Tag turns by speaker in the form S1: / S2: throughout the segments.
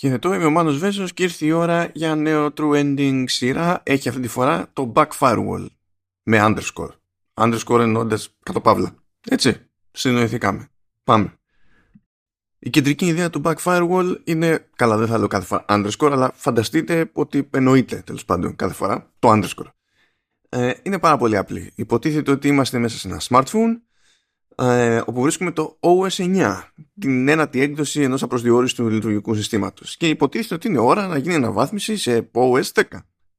S1: Χαιρετώ, είμαι ο Μάνος Βέσος και ήρθε η ώρα για νέο True Ending σειρά. Έχει αυτή τη φορά το Back Firewall με underscore. Underscore εννοώντας κάτω παύλα. Έτσι, συνοηθήκαμε. Πάμε. Η κεντρική ιδέα του Back Firewall είναι, καλά δεν θα λέω κάθε φορά underscore, αλλά φανταστείτε ότι εννοείται τέλος πάντων κάθε φορά το underscore. Ε, είναι πάρα πολύ απλή. Υποτίθεται ότι είμαστε μέσα σε ένα smartphone ε, όπου βρίσκουμε το OS 9, την ένατη έκδοση ενός απροσδιορίστου λειτουργικού συστήματος. Και υποτίθεται ότι είναι ώρα να γίνει αναβάθμιση σε OS 10.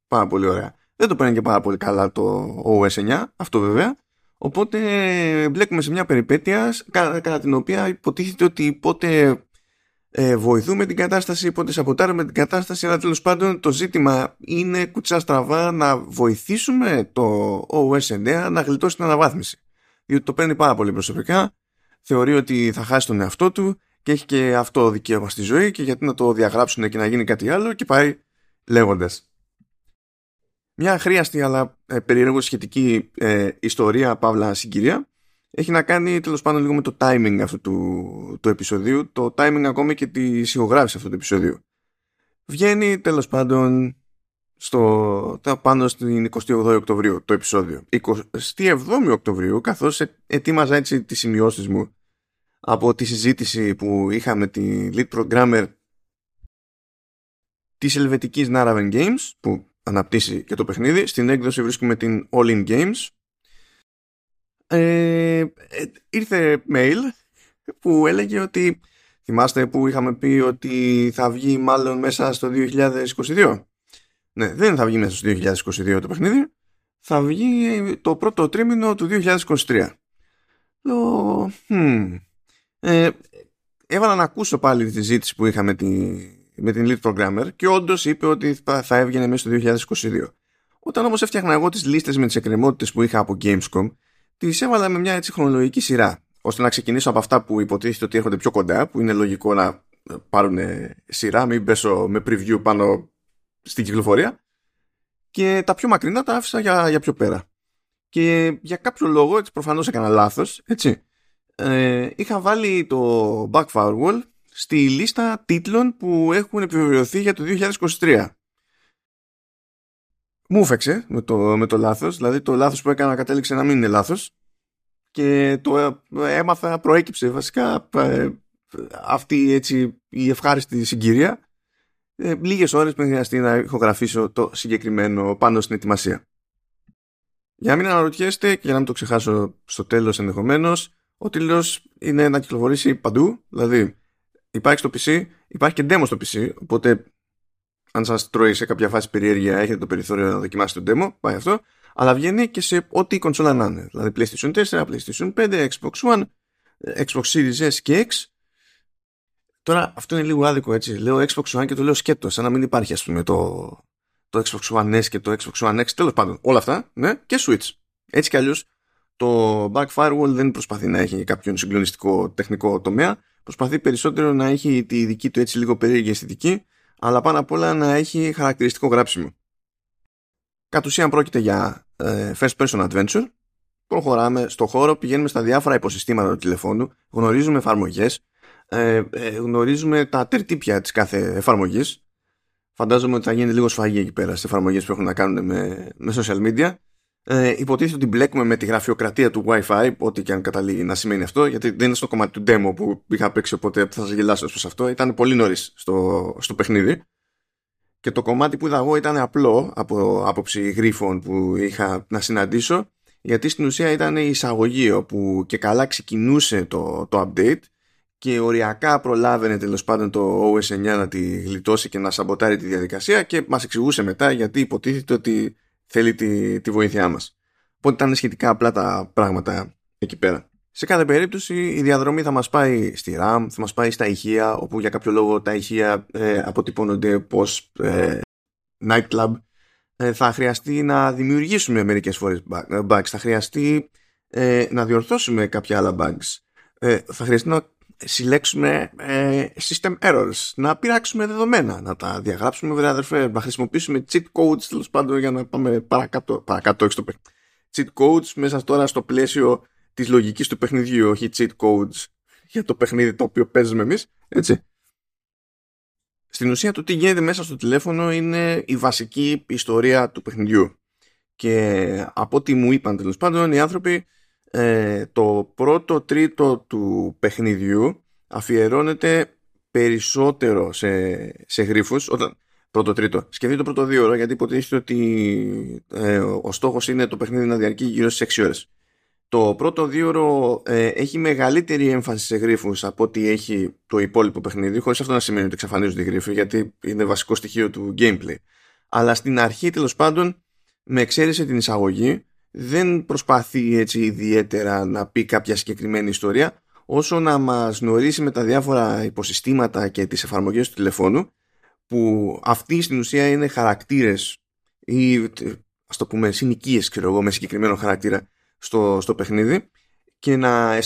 S1: Πάρα πολύ ωραία. Δεν το παίρνει και πάρα πολύ καλά το OS 9, αυτό βέβαια. Οπότε μπλέκουμε σε μια περιπέτεια κατά, την οποία υποτίθεται ότι πότε ε, βοηθούμε την κατάσταση, πότε σαμποτάρουμε την κατάσταση, αλλά τέλος πάντων το ζήτημα είναι κουτσά στραβά να βοηθήσουμε το OS 9 να γλιτώσει την αναβάθμιση διότι το παίρνει πάρα πολύ προσωπικά, θεωρεί ότι θα χάσει τον εαυτό του και έχει και αυτό δικαίωμα στη ζωή και γιατί να το διαγράψουν και να γίνει κάτι άλλο και πάει λέγοντας. Μια αχρίαστη αλλά ε, περίεργο σχετική ε, ιστορία, παύλα συγκυρία, έχει να κάνει τέλος πάντων λίγο με το timing αυτού του, του επεισοδίου, το timing ακόμη και τη ηχογράφηση αυτού του επεισοδίου. Βγαίνει τέλος πάντων στο, πάνω στην 28 Οκτωβρίου το επεισόδιο. 27 Οκτωβρίου καθώς ε, ετοίμαζα έτσι τις σημειώσεις μου από τη συζήτηση που είχα με τη lead programmer της ελβετικής Naraven Games που αναπτύσσει και το παιχνίδι. Στην έκδοση βρίσκουμε την All In Games. Ε, ε, ήρθε mail που έλεγε ότι θυμάστε που είχαμε πει ότι θα βγει μάλλον μέσα στο 2022 ναι, δεν θα βγει μέσα στο 2022 το παιχνίδι. Θα βγει το πρώτο τρίμηνο του 2023. Λέω, hmm. ε, έβαλα να ακούσω πάλι τη συζήτηση που είχα με, τη, με την lead programmer και όντως είπε ότι θα έβγαινε μέσα στο 2022. Όταν όμως έφτιαχνα εγώ τις λίστες με τις εκκρεμότητες που είχα από Gamescom, τις έβαλα με μια έτσι χρονολογική σειρά, ώστε να ξεκινήσω από αυτά που υποτίθεται ότι έρχονται πιο κοντά, που είναι λογικό να πάρουν σειρά, μην πέσω με preview πάνω στην κυκλοφορία και τα πιο μακρινά τα άφησα για, για πιο πέρα. Και για κάποιο λόγο, έτσι προφανώς έκανα λάθος, έτσι, ε, είχα βάλει το Back Firewall στη λίστα τίτλων που έχουν επιβεβαιωθεί για το 2023. Μου έφεξε με το, με το λάθος, δηλαδή το λάθος που έκανα κατέληξε να μην είναι λάθος και το ε, έμαθα, προέκυψε βασικά ε, αυτή έτσι η ευχάριστη συγκυρία ε, λίγες ώρες πριν χρειαστεί να ηχογραφήσω το συγκεκριμένο πάνω στην ετοιμασία. Για να μην αναρωτιέστε και για να μην το ξεχάσω στο τέλος ενδεχομένως, ο τίτλος είναι να κυκλοφορήσει παντού, δηλαδή υπάρχει στο PC, υπάρχει και demo στο PC, οπότε αν σας τρώει σε κάποια φάση περιέργεια έχετε το περιθώριο να δοκιμάσετε το demo, πάει αυτό, αλλά βγαίνει και σε ό,τι κονσόλα να είναι, δηλαδή PlayStation 4, PlayStation 5, Xbox One, Xbox Series S και X Τώρα αυτό είναι λίγο άδικο έτσι. Λέω Xbox One και το λέω σκέτο, σαν να μην υπάρχει ας πούμε το, το Xbox One S και το Xbox One X. Τέλος πάντων, όλα αυτά, ναι, και Switch. Έτσι κι αλλιώς το Back Firewall δεν προσπαθεί να έχει κάποιον συγκλονιστικό τεχνικό τομέα. Προσπαθεί περισσότερο να έχει τη δική του έτσι λίγο περίεργη αισθητική, αλλά πάνω απ' όλα να έχει χαρακτηριστικό γράψιμο. Κατ' ουσίαν πρόκειται για ε, first person adventure. Προχωράμε στο χώρο, πηγαίνουμε στα διάφορα υποσυστήματα του τηλεφώνου, γνωρίζουμε εφαρμογές, ε, ε, γνωρίζουμε τα τερτύπια της κάθε εφαρμογής. Φαντάζομαι ότι θα γίνει λίγο σφαγή εκεί πέρα σε εφαρμογές που έχουν να κάνουν με, με social media. Ε, υποτίθεται ότι μπλέκουμε με τη γραφειοκρατία του Wi-Fi, ό,τι και αν καταλήγει να σημαίνει αυτό, γιατί δεν είναι στο κομμάτι του demo που είχα παίξει, οπότε θα σας γελάσω προς αυτό. Ήταν πολύ νωρίς στο, στο παιχνίδι. Και το κομμάτι που είδα εγώ ήταν απλό από άποψη γρίφων που είχα να συναντήσω, γιατί στην ουσία ήταν η εισαγωγή όπου και καλά ξεκινούσε το, το update και οριακά προλάβαινε τέλος πάντων το OS 9 να τη γλιτώσει και να σαμποτάρει τη διαδικασία και μας εξηγούσε μετά γιατί υποτίθεται ότι θέλει τη, τη βοήθειά μας. Οπότε ήταν σχετικά απλά τα πράγματα εκεί πέρα. Σε κάθε περίπτωση η διαδρομή θα μας πάει στη RAM, θα μας πάει στα ηχεία όπου για κάποιο λόγο τα ηχεία ε, αποτυπώνονται πως ε, nightclub ε, θα χρειαστεί να δημιουργήσουμε μερικές φορές bugs, θα χρειαστεί ε, να διορθώσουμε κάποια άλλα bugs. Ε, θα χρειαστεί να συλλέξουμε ε, system errors, να πειράξουμε δεδομένα, να τα διαγράψουμε βέβαια αδερφέ, να χρησιμοποιήσουμε cheat codes τέλος πάντων για να πάμε παρακάτω, παρακάτω όχι στο cheat codes μέσα τώρα στο πλαίσιο της λογικής του παιχνιδιού, όχι cheat codes για το παιχνίδι το οποίο παίζουμε εμείς, έτσι. στην ουσία το τι γίνεται μέσα στο τηλέφωνο είναι η βασική ιστορία του παιχνιδιού. Και από ό,τι μου είπαν τέλος πάντων οι άνθρωποι ε, το πρώτο τρίτο του παιχνιδιού αφιερώνεται περισσότερο σε, σε γρίφους όταν, πρώτο τρίτο σκεφτείτε το πρώτο δύο ώρα γιατί υποτίθεται ότι ε, ο στόχος είναι το παιχνίδι να διαρκεί γύρω στις 6 ώρες. Το πρώτο δύο ώρο ε, έχει μεγαλύτερη έμφαση σε γρίφους από ότι έχει το υπόλοιπο παιχνίδι χωρίς αυτό να σημαίνει ότι εξαφανίζονται οι γρίφοι γιατί είναι βασικό στοιχείο του gameplay. Αλλά στην αρχή τέλος πάντων με εξαίρεση την εισαγωγή δεν προσπαθεί έτσι ιδιαίτερα να πει κάποια συγκεκριμένη ιστορία. Όσο να μας γνωρίσει με τα διάφορα υποσυστήματα και τις εφαρμογές του τηλεφώνου που αυτοί στην ουσία είναι χαρακτήρες ή ας το πούμε συνοικίες ξέρω εγώ με συγκεκριμένο χαρακτήρα στο, στο παιχνίδι και να,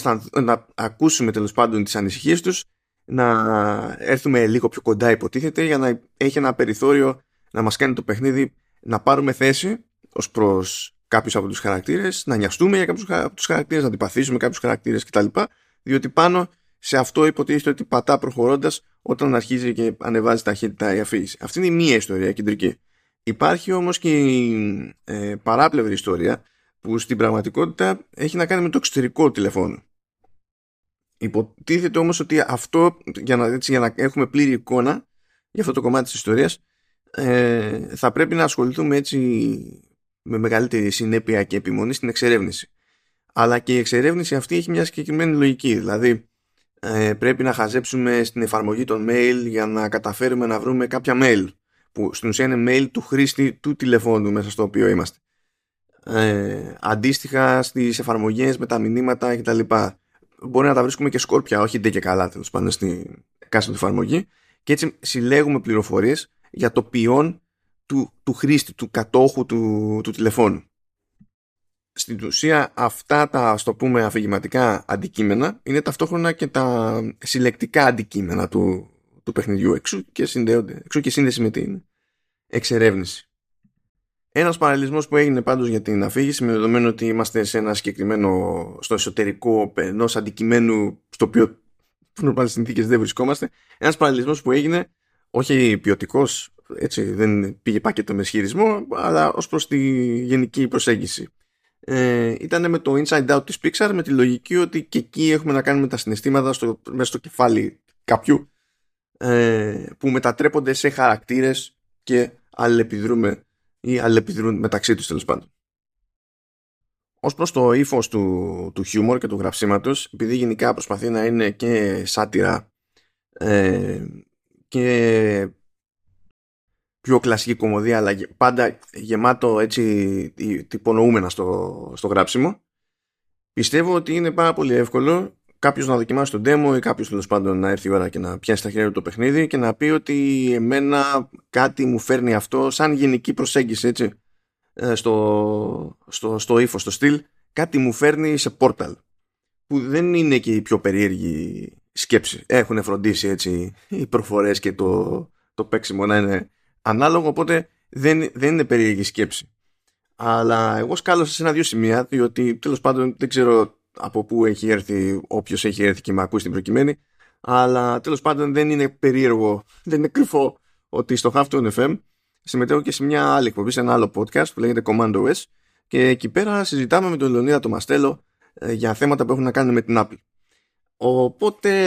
S1: να ακούσουμε τέλος πάντων τις ανησυχίες τους να έρθουμε λίγο πιο κοντά υποτίθεται για να έχει ένα περιθώριο να μας κάνει το παιχνίδι να πάρουμε θέση ως προς κάποιους από τους χαρακτήρες, να νοιαστούμε για κάποιους από τους χαρακτήρες, να αντιπαθήσουμε κάποιους χαρακτήρες κτλ. Διότι πάνω σε αυτό υποτίθεται ότι πατά προχωρώντας όταν αρχίζει και ανεβάζει ταχύτητα η αφήγηση. Αυτή είναι η μία ιστορία κεντρική. Υπάρχει όμως και η ε, παράπλευρη ιστορία που στην πραγματικότητα έχει να κάνει με το εξωτερικό τηλεφώνου. Υποτίθεται όμως ότι αυτό, για να, έτσι, για να έχουμε πλήρη εικόνα για αυτό το κομμάτι της ιστορίας, ε, θα πρέπει να ασχοληθούμε έτσι με μεγαλύτερη συνέπεια και επιμονή στην εξερεύνηση. Αλλά και η εξερεύνηση αυτή έχει μια συγκεκριμένη λογική. Δηλαδή, ε, πρέπει να χαζέψουμε στην εφαρμογή των mail για να καταφέρουμε να βρούμε κάποια mail που στην ουσία είναι mail του χρήστη του τηλεφώνου μέσα στο οποίο είμαστε. Ε, αντίστοιχα στις εφαρμογές με τα μηνύματα κτλ. Μπορεί να τα βρίσκουμε και σκόρπια, όχι ντε και καλά τέλος πάντων στην κάστοτε εφαρμογή και έτσι συλλέγουμε πληροφορίες για το ποιόν του, του χρήστη, του κατόχου του, του τηλεφώνου. Στην ουσία αυτά τα ας το πούμε αφηγηματικά αντικείμενα είναι ταυτόχρονα και τα συλλεκτικά αντικείμενα του, του παιχνιδιού εξού και, συνδέονται, εξού και σύνδεση με την εξερεύνηση. Ένας παραλληλισμός που έγινε πάντως για την αφήγηση, με δεδομένο ότι είμαστε σε ένα συγκεκριμένο, στο εσωτερικό ενός αντικειμένου, στο οποίο που συνθήκες δεν βρισκόμαστε, ένας παραλληλισμός που έγινε, όχι ποιοτικός, έτσι δεν πήγε πάκετο με ισχυρισμό αλλά ως προς τη γενική προσέγγιση ε, ήταν με το inside out της Pixar με τη λογική ότι και εκεί έχουμε να κάνουμε τα συναισθήματα στο, μέσα στο κεφάλι κάποιου ε, που μετατρέπονται σε χαρακτήρες και αλληλεπιδρούμε ή αλληλεπιδρούν μεταξύ τους τέλος πάντων. Ως προς το ύφος του, του χιούμορ και του γραψίματος επειδή γενικά προσπαθεί να είναι και σάτυρα ε, και πιο κλασική κομμωδία αλλά πάντα γεμάτο έτσι τυπονοούμενα στο, στο γράψιμο. Πιστεύω ότι είναι πάρα πολύ εύκολο κάποιος να δοκιμάσει το demo ή κάποιος τέλος πάντων να έρθει η ώρα και να πιάσει τα χέρια του το παιχνίδι και να πει ότι εμένα κάτι μου φέρνει αυτό σαν γενική προσέγγιση έτσι ε, στο, στο, στο ύφος, στο στυλ. Κάτι μου φέρνει σε πόρταλ που δεν είναι και η πιο περίεργη σκέψη. Έχουν φροντίσει έτσι οι προφορές και το, το παίξιμο να είναι ανάλογο, οπότε δεν, δεν είναι περίεργη σκέψη. Αλλά εγώ σκάλωσα σε ένα-δύο σημεία, διότι τέλος πάντων δεν ξέρω από πού έχει έρθει όποιος έχει έρθει και με ακούει στην προκειμένη, αλλά τέλος πάντων δεν είναι περίεργο, δεν είναι κρυφό ότι στο Halftone FM συμμετέχω και σε μια άλλη εκπομπή, σε ένα άλλο podcast που λέγεται Commando S και εκεί πέρα συζητάμε με τον Λεωνίδα το Μαστέλο ε, για θέματα που έχουν να κάνουν με την Apple. Οπότε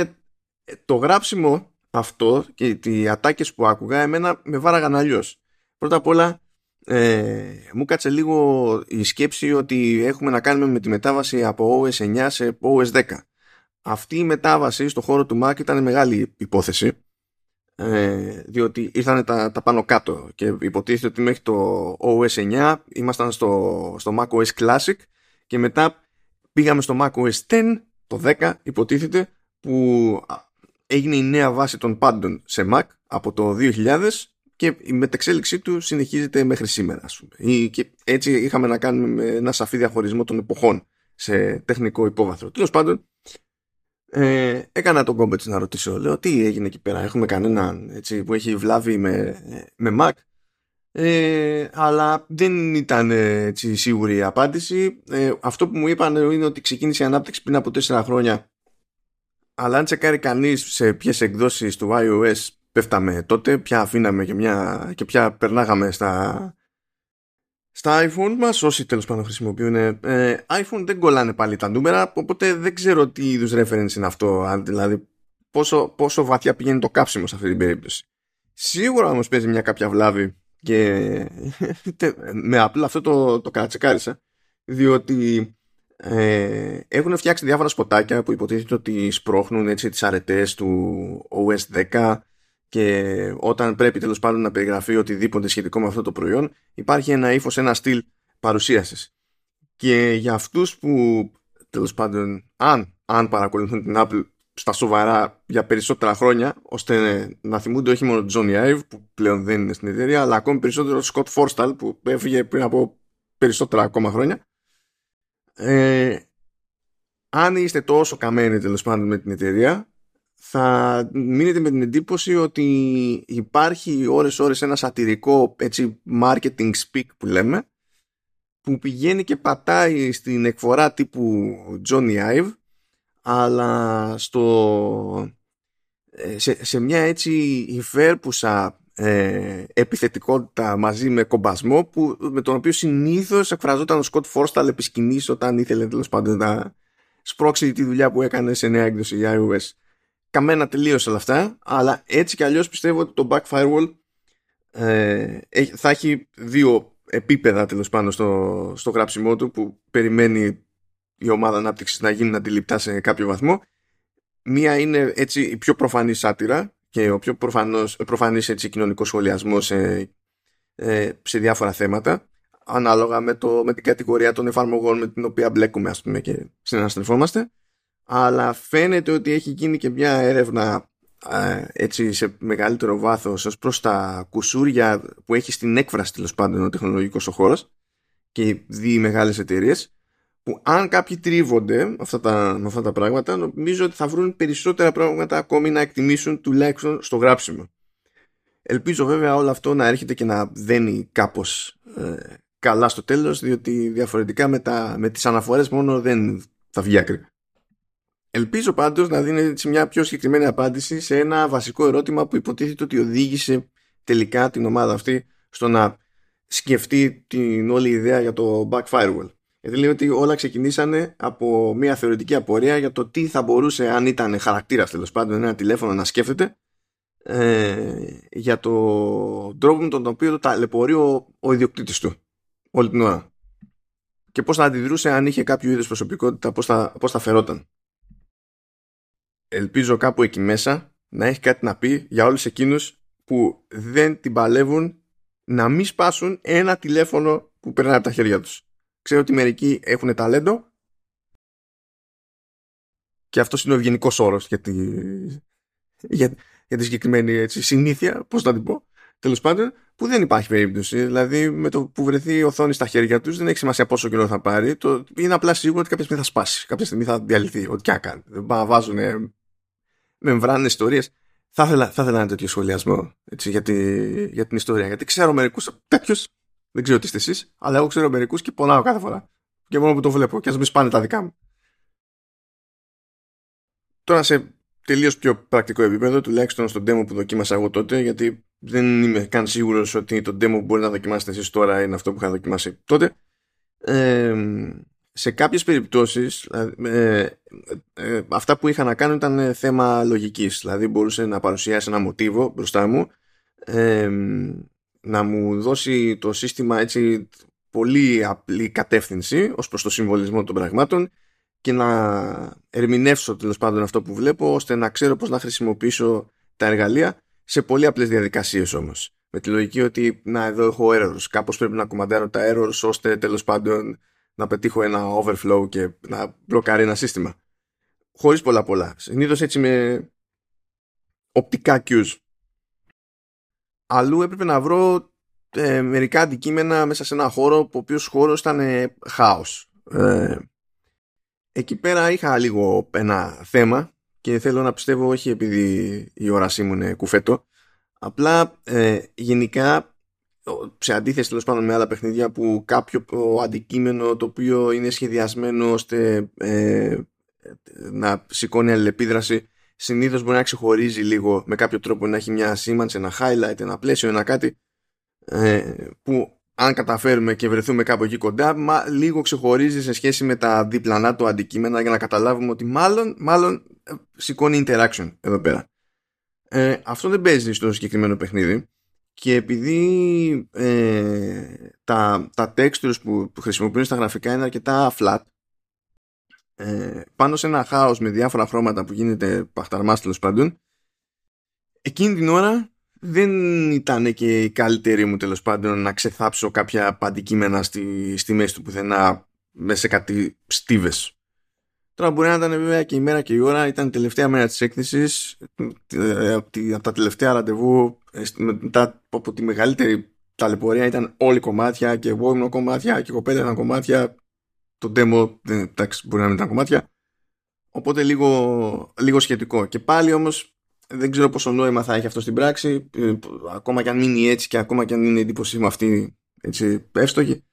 S1: ε, το γράψιμο αυτό και οι ατάκες που άκουγα εμένα με βάραγαν αλλιώς. Πρώτα απ' όλα ε, μου κάτσε λίγο η σκέψη ότι έχουμε να κάνουμε με τη μετάβαση από OS 9 σε OS 10. Αυτή η μετάβαση στο χώρο του Mac ήταν μεγάλη υπόθεση ε, διότι ήρθαν τα, τα πάνω κάτω και υποτίθεται ότι μέχρι το OS 9 ήμασταν στο, στο Mac OS Classic και μετά πήγαμε στο Mac OS 10 το 10 υποτίθεται που έγινε η νέα βάση των πάντων σε Mac από το 2000 και η μεταξέλιξή του συνεχίζεται μέχρι σήμερα. Ας πούμε. Και έτσι είχαμε να κάνουμε με ένα σαφή διαχωρισμό των εποχών σε τεχνικό υπόβαθρο. Τέλος πάντων, ε, έκανα τον κόμπετς να ρωτήσω, λέω τι έγινε εκεί πέρα, έχουμε κανέναν έτσι, που έχει βλάβει με, με Mac; Ε, αλλά δεν ήταν έτσι, σίγουρη η απάντηση. Ε, αυτό που μου είπαν είναι ότι ξεκίνησε η ανάπτυξη πριν από 4 χρόνια αλλά αν τσεκάρει κανείς σε ποιες εκδόσεις του iOS πέφταμε τότε, ποια αφήναμε και, μια, και ποια περνάγαμε στα, στα iPhone μας, όσοι τέλος πάντων χρησιμοποιούν ε, iPhone δεν κολλάνε πάλι τα νούμερα, οπότε δεν ξέρω τι είδους reference είναι αυτό, δηλαδή πόσο, πόσο βαθιά πηγαίνει το κάψιμο σε αυτή την περίπτωση. Σίγουρα όμως παίζει μια κάποια βλάβη και με απλά αυτό το, το κατσεκάρισα, διότι ε, έχουν φτιάξει διάφορα σποτάκια που υποτίθεται ότι σπρώχνουν έτσι τις αρετές του OS 10 και όταν πρέπει τέλος πάντων να περιγραφεί οτιδήποτε σχετικό με αυτό το προϊόν υπάρχει ένα ύφος, ένα στυλ παρουσίασης. Και για αυτούς που τέλος πάντων αν, αν παρακολουθούν την Apple στα σοβαρά για περισσότερα χρόνια ώστε να θυμούνται όχι μόνο τον Johnny Ive που πλέον δεν είναι στην εταιρεία αλλά ακόμη περισσότερο Scott Forstall που έφυγε πριν από περισσότερα ακόμα χρόνια ε, αν είστε τόσο καμένοι τέλος πάντων με την εταιρεία θα μείνετε με την εντύπωση ότι υπάρχει ώρες ώρες ένα σατυρικό έτσι marketing speak που λέμε που πηγαίνει και πατάει στην εκφορά τύπου Johnny Ive αλλά στο, ε, σε, σε μια έτσι υφέρπουσα ε, επιθετικότητα μαζί με κομπασμό που, με τον οποίο συνήθως εκφραζόταν ο Σκοτ Φόρσταλ επί σκηνής όταν ήθελε τέλος πάντων να σπρώξει τη δουλειά που έκανε σε νέα έκδοση για iOS. Καμένα τελείωσε όλα αυτά, αλλά έτσι κι αλλιώς πιστεύω ότι το Back Firewall ε, θα έχει δύο επίπεδα τέλος πάντων στο, στο γράψιμό του που περιμένει η ομάδα ανάπτυξης να γίνουν αντιληπτά σε κάποιο βαθμό. Μία είναι έτσι η πιο προφανή σάτυρα και ο πιο προφανώς, προφανής έτσι, κοινωνικός σχολιασμός σε, ε, σε διάφορα θέματα ανάλογα με, το, με την κατηγορία των εφαρμογών με την οποία μπλέκουμε ας πούμε και συναναστρεφόμαστε. Αλλά φαίνεται ότι έχει γίνει και μια έρευνα ε, έτσι σε μεγαλύτερο βάθος ως προς τα κουσούρια που έχει στην έκφραση τέλος πάντων ο τεχνολογικός ο χώρος και οι δύο μεγάλες εταιρείες που αν κάποιοι τρίβονται αυτά τα, με αυτά τα πράγματα νομίζω ότι θα βρουν περισσότερα πράγματα ακόμη να εκτιμήσουν τουλάχιστον στο γράψιμο. Ελπίζω βέβαια όλο αυτό να έρχεται και να δένει κάπως ε, καλά στο τέλος διότι διαφορετικά με, τα, με τις αναφορές μόνο δεν θα βγει άκρη. Ελπίζω πάντως να δίνει μια πιο συγκεκριμένη απάντηση σε ένα βασικό ερώτημα που υποτίθεται ότι οδήγησε τελικά την ομάδα αυτή στο να σκεφτεί την όλη ιδέα για το back firewall. Γιατί λέει ότι όλα ξεκινήσανε από μια θεωρητική απορία για το τι θα μπορούσε, αν ήταν χαρακτήρας τέλος πάντων, ένα τηλέφωνο να σκέφτεται ε, για το τρόπο με τον οποίο το ταλαιπωρεί ο, ο ιδιοκτήτης του όλη την ώρα. Και πώς θα αντιδρούσε αν είχε κάποιο είδου προσωπικότητα, πώς θα, πώς θα φερόταν. Ελπίζω κάπου εκεί μέσα να έχει κάτι να πει για όλους εκείνους που δεν την παλεύουν να μην σπάσουν ένα τηλέφωνο που περνάει από τα χέρια τους. Ξέρω ότι μερικοί έχουν ταλέντο και αυτός είναι ο ευγενικός όρος για, τη... για... για τη συγκεκριμένη έτσι, συνήθεια, πώς να την πω. Τέλος πάντων, που δεν υπάρχει περίπτωση. Δηλαδή, με το που βρεθεί η οθόνη στα χέρια τους, δεν έχει σημασία πόσο καιρό θα πάρει. Το... Είναι απλά σίγουρο ότι κάποια στιγμή θα σπάσει. Κάποια στιγμή θα διαλυθεί. Ό,τι και να κάνει. Δεν να βάζουν μεμβράνες ιστορίες. Θα ήθελα, θα ήθελα ένα τέτοιο σχολιασμό έτσι, για, τη... για την ιστορία. Γιατί ξέρω μερικούς τέτοιους δεν ξέρω τι είστε εσείς, αλλά εγώ ξέρω μερικούς και πονάω κάθε φορά. Και μόνο που το βλέπω, και ας μην σπάνε τα δικά μου. Τώρα σε τελείως πιο πρακτικό επίπεδο, τουλάχιστον στο demo που δοκίμασα εγώ τότε, γιατί δεν είμαι καν σίγουρος ότι το demo που μπορεί να δοκιμάσετε εσείς τώρα είναι αυτό που είχα δοκιμάσει τότε. Ε, σε κάποιες περιπτώσεις ε, ε, αυτά που είχα να κάνω ήταν θέμα λογικής δηλαδή μπορούσε να παρουσιάσει ένα μοτίβο μπροστά μου ε, να μου δώσει το σύστημα έτσι πολύ απλή κατεύθυνση ως προς το συμβολισμό των πραγμάτων και να ερμηνεύσω τέλος πάντων αυτό που βλέπω ώστε να ξέρω πώς να χρησιμοποιήσω τα εργαλεία σε πολύ απλές διαδικασίες όμως. Με τη λογική ότι να εδώ έχω errors, κάπως πρέπει να κουμαντάρω τα errors ώστε τέλος πάντων να πετύχω ένα overflow και να μπλοκάρει ένα σύστημα. Χωρίς πολλά πολλά. Συνήθως έτσι με οπτικά cues αλλού έπρεπε να βρω ε, μερικά αντικείμενα μέσα σε ένα χώρο που ο οποίος χώρος ήταν ε, χάος. Ε, εκεί πέρα είχα λίγο ένα θέμα και θέλω να πιστεύω όχι επειδή η όρασή μου είναι κουφέτο απλά ε, γενικά σε αντίθεση τέλος πάντων με άλλα παιχνίδια που κάποιο αντικείμενο το οποίο είναι σχεδιασμένο ώστε ε, να σηκώνει αλληλεπίδραση συνήθως μπορεί να ξεχωρίζει λίγο με κάποιο τρόπο να έχει μια σήμανση, ένα highlight, ένα πλαίσιο, ένα κάτι ε, που αν καταφέρουμε και βρεθούμε κάπου εκεί κοντά, μα λίγο ξεχωρίζει σε σχέση με τα διπλανά του αντικείμενα για να καταλάβουμε ότι μάλλον, μάλλον ε, σηκώνει interaction εδώ πέρα. Ε, αυτό δεν παίζει στο συγκεκριμένο παιχνίδι και επειδή ε, τα, τα textures που, που χρησιμοποιούν στα γραφικά είναι αρκετά flat ε, πάνω σε ένα χάος με διάφορα χρώματα που γίνεται παχταρμάς τέλο πάντων εκείνη την ώρα δεν ήταν και η καλύτερη μου τέλος πάντων να ξεθάψω κάποια αντικείμενα στη, στη μέση του πουθενά μέσα σε κάτι στίβες. Τώρα μπορεί να ήταν βέβαια και η μέρα και η ώρα, ήταν η τελευταία μέρα της έκθεσης, ε, από τα τελευταία ραντεβού, ε, μετά από τη μεγαλύτερη ταλαιπωρία ήταν όλοι κομμάτια και εγώ ήμουν κομμάτια και εγώ πέντε ήταν κομμάτια, το demo εντάξει μπορεί να μην ήταν κομμάτια, οπότε λίγο, λίγο σχετικό. Και πάλι όμως δεν ξέρω πόσο νόημα θα έχει αυτό στην πράξη, ε, ακόμα και αν μείνει έτσι και ακόμα και αν είναι η εντύπωσή μου αυτή έτσι εύστοχη,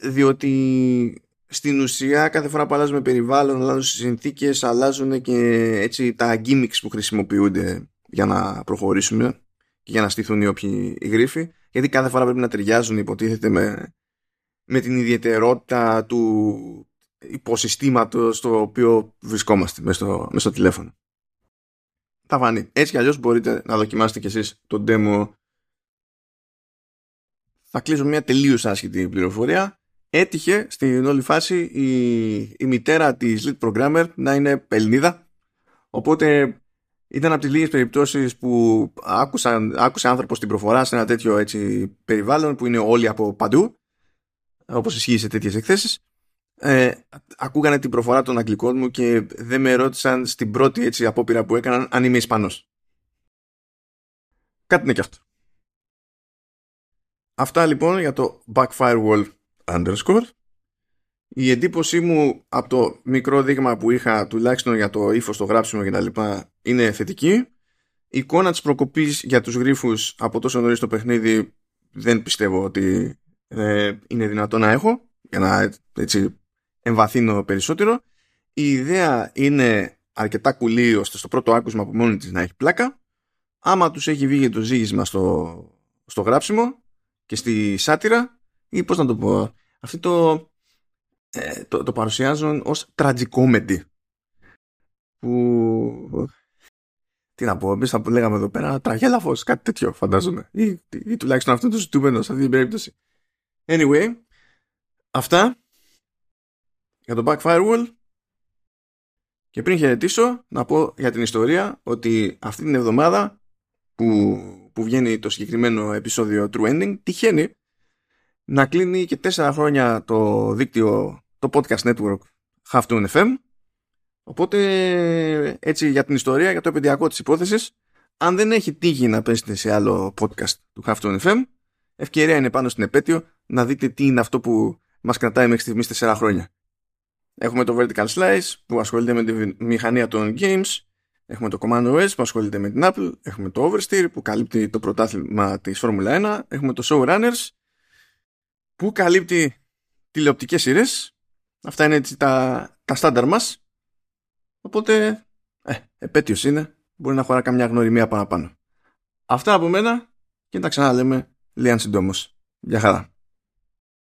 S1: διότι στην ουσία κάθε φορά που αλλάζουμε περιβάλλον, αλλάζουν συνθήκες, αλλάζουν και έτσι τα gimmicks που χρησιμοποιούνται για να προχωρήσουμε και για να στηθούν οι όποιοι οι γρίφοι. Γιατί κάθε φορά πρέπει να ταιριάζουν υποτίθεται με, με την ιδιαιτερότητα του υποσυστήματος στο οποίο βρισκόμαστε μέσα στο, στο τηλέφωνο. Θα φανεί. Έτσι κι αλλιώς μπορείτε να δοκιμάσετε κι εσείς το demo. Θα κλείσω μια τελείως άσχητη πληροφορία έτυχε στην όλη φάση η, η μητέρα της lead programmer να είναι Ελληνίδα οπότε ήταν από τις λίγες περιπτώσεις που άκουσαν, άκουσε άνθρωπος την προφορά σε ένα τέτοιο έτσι, περιβάλλον που είναι όλοι από παντού όπως ισχύει σε τέτοιες εκθέσεις ε, ακούγανε την προφορά των αγγλικών μου και δεν με ρώτησαν στην πρώτη έτσι, απόπειρα που έκαναν αν είμαι Ισπανός. Κάτι είναι και αυτό. Αυτά λοιπόν για το Backfirewall underscore. Η εντύπωσή μου από το μικρό δείγμα που είχα τουλάχιστον για το ύφος, το γράψιμο κτλ. είναι θετική. Η εικόνα της προκοπής για τους γρίφους από τόσο νωρίς το παιχνίδι δεν πιστεύω ότι ε, είναι δυνατό να έχω για να έτσι εμβαθύνω περισσότερο. Η ιδέα είναι αρκετά κουλή ώστε στο πρώτο άκουσμα από μόνη της να έχει πλάκα. Άμα τους έχει βγει το ζήγισμα στο, στο γράψιμο και στη σάτυρα ή πώς να το πω, αυτό το, ε, το, το παρουσιάζουν ως τραγικόμεντι που τι να πω, εμείς θα λέγαμε εδώ πέρα τραγέλαφος, κάτι τέτοιο φαντάζομαι ή, ή, τουλάχιστον αυτό το ζητούμενο σε αυτή την περίπτωση. Anyway, αυτά για το Back Firewall και πριν χαιρετήσω να πω για την ιστορία ότι αυτή την εβδομάδα που, που βγαίνει το συγκεκριμένο επεισόδιο True Ending τυχαίνει να κλείνει και τέσσερα χρόνια το δίκτυο, το podcast network Half FM. Οπότε έτσι για την ιστορία, για το επαιδειακό της υπόθεσης, αν δεν έχει τύχει να πέσετε σε άλλο podcast του Half FM, ευκαιρία είναι πάνω στην επέτειο να δείτε τι είναι αυτό που μας κρατάει μέχρι στιγμής τέσσερα χρόνια. Έχουμε το Vertical Slice που ασχολείται με τη μηχανία των games, Έχουμε το Command OS που ασχολείται με την Apple, έχουμε το Oversteer που καλύπτει το πρωτάθλημα της Formula 1, έχουμε το Showrunners που καλύπτει τηλεοπτικές σειρές. Αυτά είναι έτσι τα, τα στάνταρ μας. Οπότε, ε, επέτειος είναι. Μπορεί να χωρά καμιά γνωριμία παραπάνω. Αυτά από μένα και τα ξαναλέμε λίγαν συντόμως. Γεια χαρά.